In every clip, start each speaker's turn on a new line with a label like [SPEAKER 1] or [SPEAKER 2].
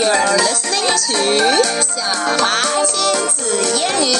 [SPEAKER 1] You're listening to 小华仙子英语。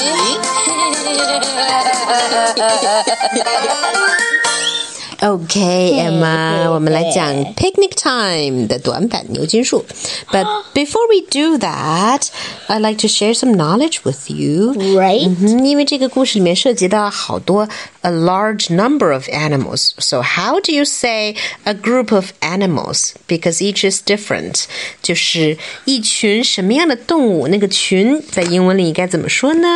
[SPEAKER 2] Okay, Emma，我们来讲 picnic time 的短版牛津树。But before we do that, I'd like to share some knowledge with you.
[SPEAKER 3] Right.
[SPEAKER 2] 嗯哼，因为这个故事里面涉及到好多 a large number of animals. So how do you say a group of animals? Because each is different. 就是一群什么样的动物？那个群在英文里该怎么说呢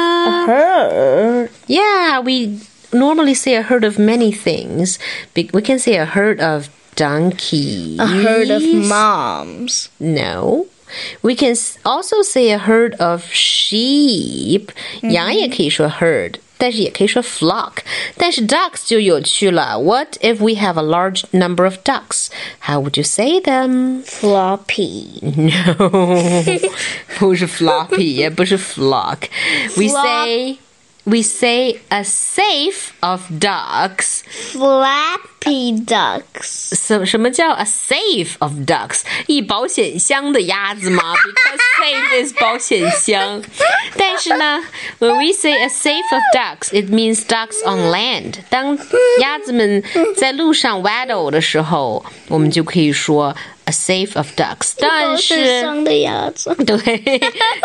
[SPEAKER 3] Herd.
[SPEAKER 2] Yeah, we normally say a herd of many things. Be- We can say a herd of donkeys.
[SPEAKER 3] A herd of moms.
[SPEAKER 2] No. We can s- also say a herd of sheep. 羊也可以说 herd. 但是也可以说 flock，但是 ducks 就有趣了。What if we have a large number of ducks? How would you say them?
[SPEAKER 3] Floppy.
[SPEAKER 2] No，不是 floppy，也不是 flock。We say we say a safe of ducks。
[SPEAKER 3] Flappy ducks.
[SPEAKER 2] 什什么叫 a safe of ducks？一保险箱的鸭子吗？Because safe is 保险箱。但是呢，when we say a safe of ducks，it means ducks on land。当鸭子们在路上 waddle 的时候，我们就可以说 a safe of ducks。但是
[SPEAKER 3] 上的鸭子。
[SPEAKER 2] 对，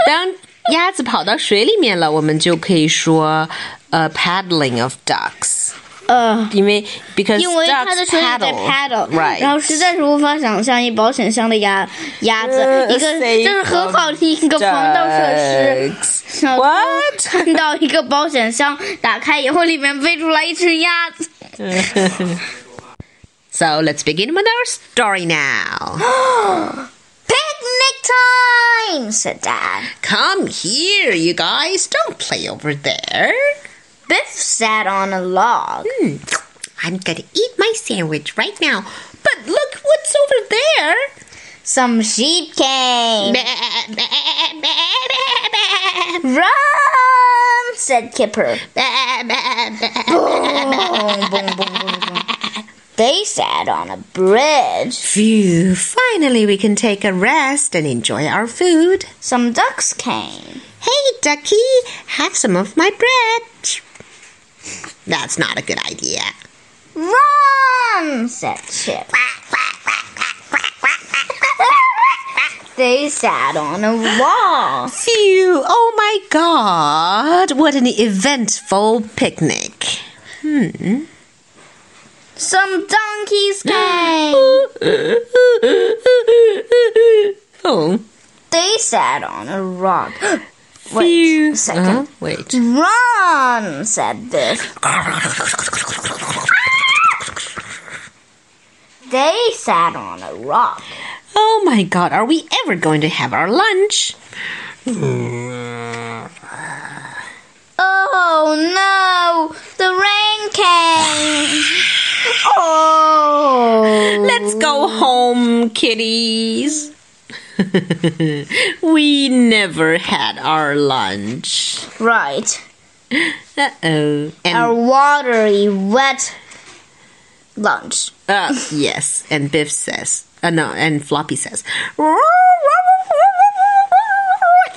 [SPEAKER 2] 当 鸭子跑到水里面了，我们就可以说 a paddling of ducks。
[SPEAKER 3] 呃，
[SPEAKER 2] 因为 because
[SPEAKER 3] 因为它
[SPEAKER 2] ducks
[SPEAKER 3] 的水里在
[SPEAKER 2] paddle
[SPEAKER 3] paddle，然后
[SPEAKER 2] right
[SPEAKER 3] 实在是无法想象一保险箱的鸭鸭子，
[SPEAKER 2] 呃
[SPEAKER 3] 一个
[SPEAKER 2] safe
[SPEAKER 3] 这是很好的一个防盗设施。
[SPEAKER 2] ducks
[SPEAKER 3] 小偷
[SPEAKER 2] What？
[SPEAKER 3] 看到一个保险箱，打开以后里面飞出来一只鸭子。
[SPEAKER 2] So let's begin with our story now.
[SPEAKER 3] Said Dad.
[SPEAKER 2] Come here, you guys. Don't play over there.
[SPEAKER 3] Biff sat on a log.
[SPEAKER 2] Hmm. I'm gonna eat my sandwich right now. But look what's over there.
[SPEAKER 3] Some sheep came. Run, said Kipper. Boom, boom, boom. They sat on a bridge.
[SPEAKER 2] Phew, finally we can take a rest and enjoy our food.
[SPEAKER 3] Some ducks came.
[SPEAKER 2] Hey, Ducky, have some of my bread. That's not a good idea.
[SPEAKER 3] Run, said Chip. They sat on a wall.
[SPEAKER 2] Phew, oh my god, what an eventful picnic. Hmm.
[SPEAKER 3] Some donkeys came.
[SPEAKER 2] oh,
[SPEAKER 3] They sat on a rock. Wait a second.
[SPEAKER 2] Uh-huh, wait.
[SPEAKER 3] Run, said Biff. They sat on a rock.
[SPEAKER 2] Oh my god, are we ever going to have our lunch?
[SPEAKER 3] Oh no! The rain came! Oh!
[SPEAKER 2] Let's go home, kitties. we never had our lunch.
[SPEAKER 3] Right.
[SPEAKER 2] Uh oh. And
[SPEAKER 3] Our watery, wet lunch.
[SPEAKER 2] uh, yes, and Biff says, uh, no, and Floppy says,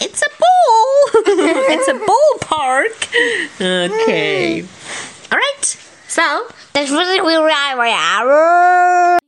[SPEAKER 2] it's a bull. it's a ballpark. Okay. All right. So
[SPEAKER 3] That's really, really, really,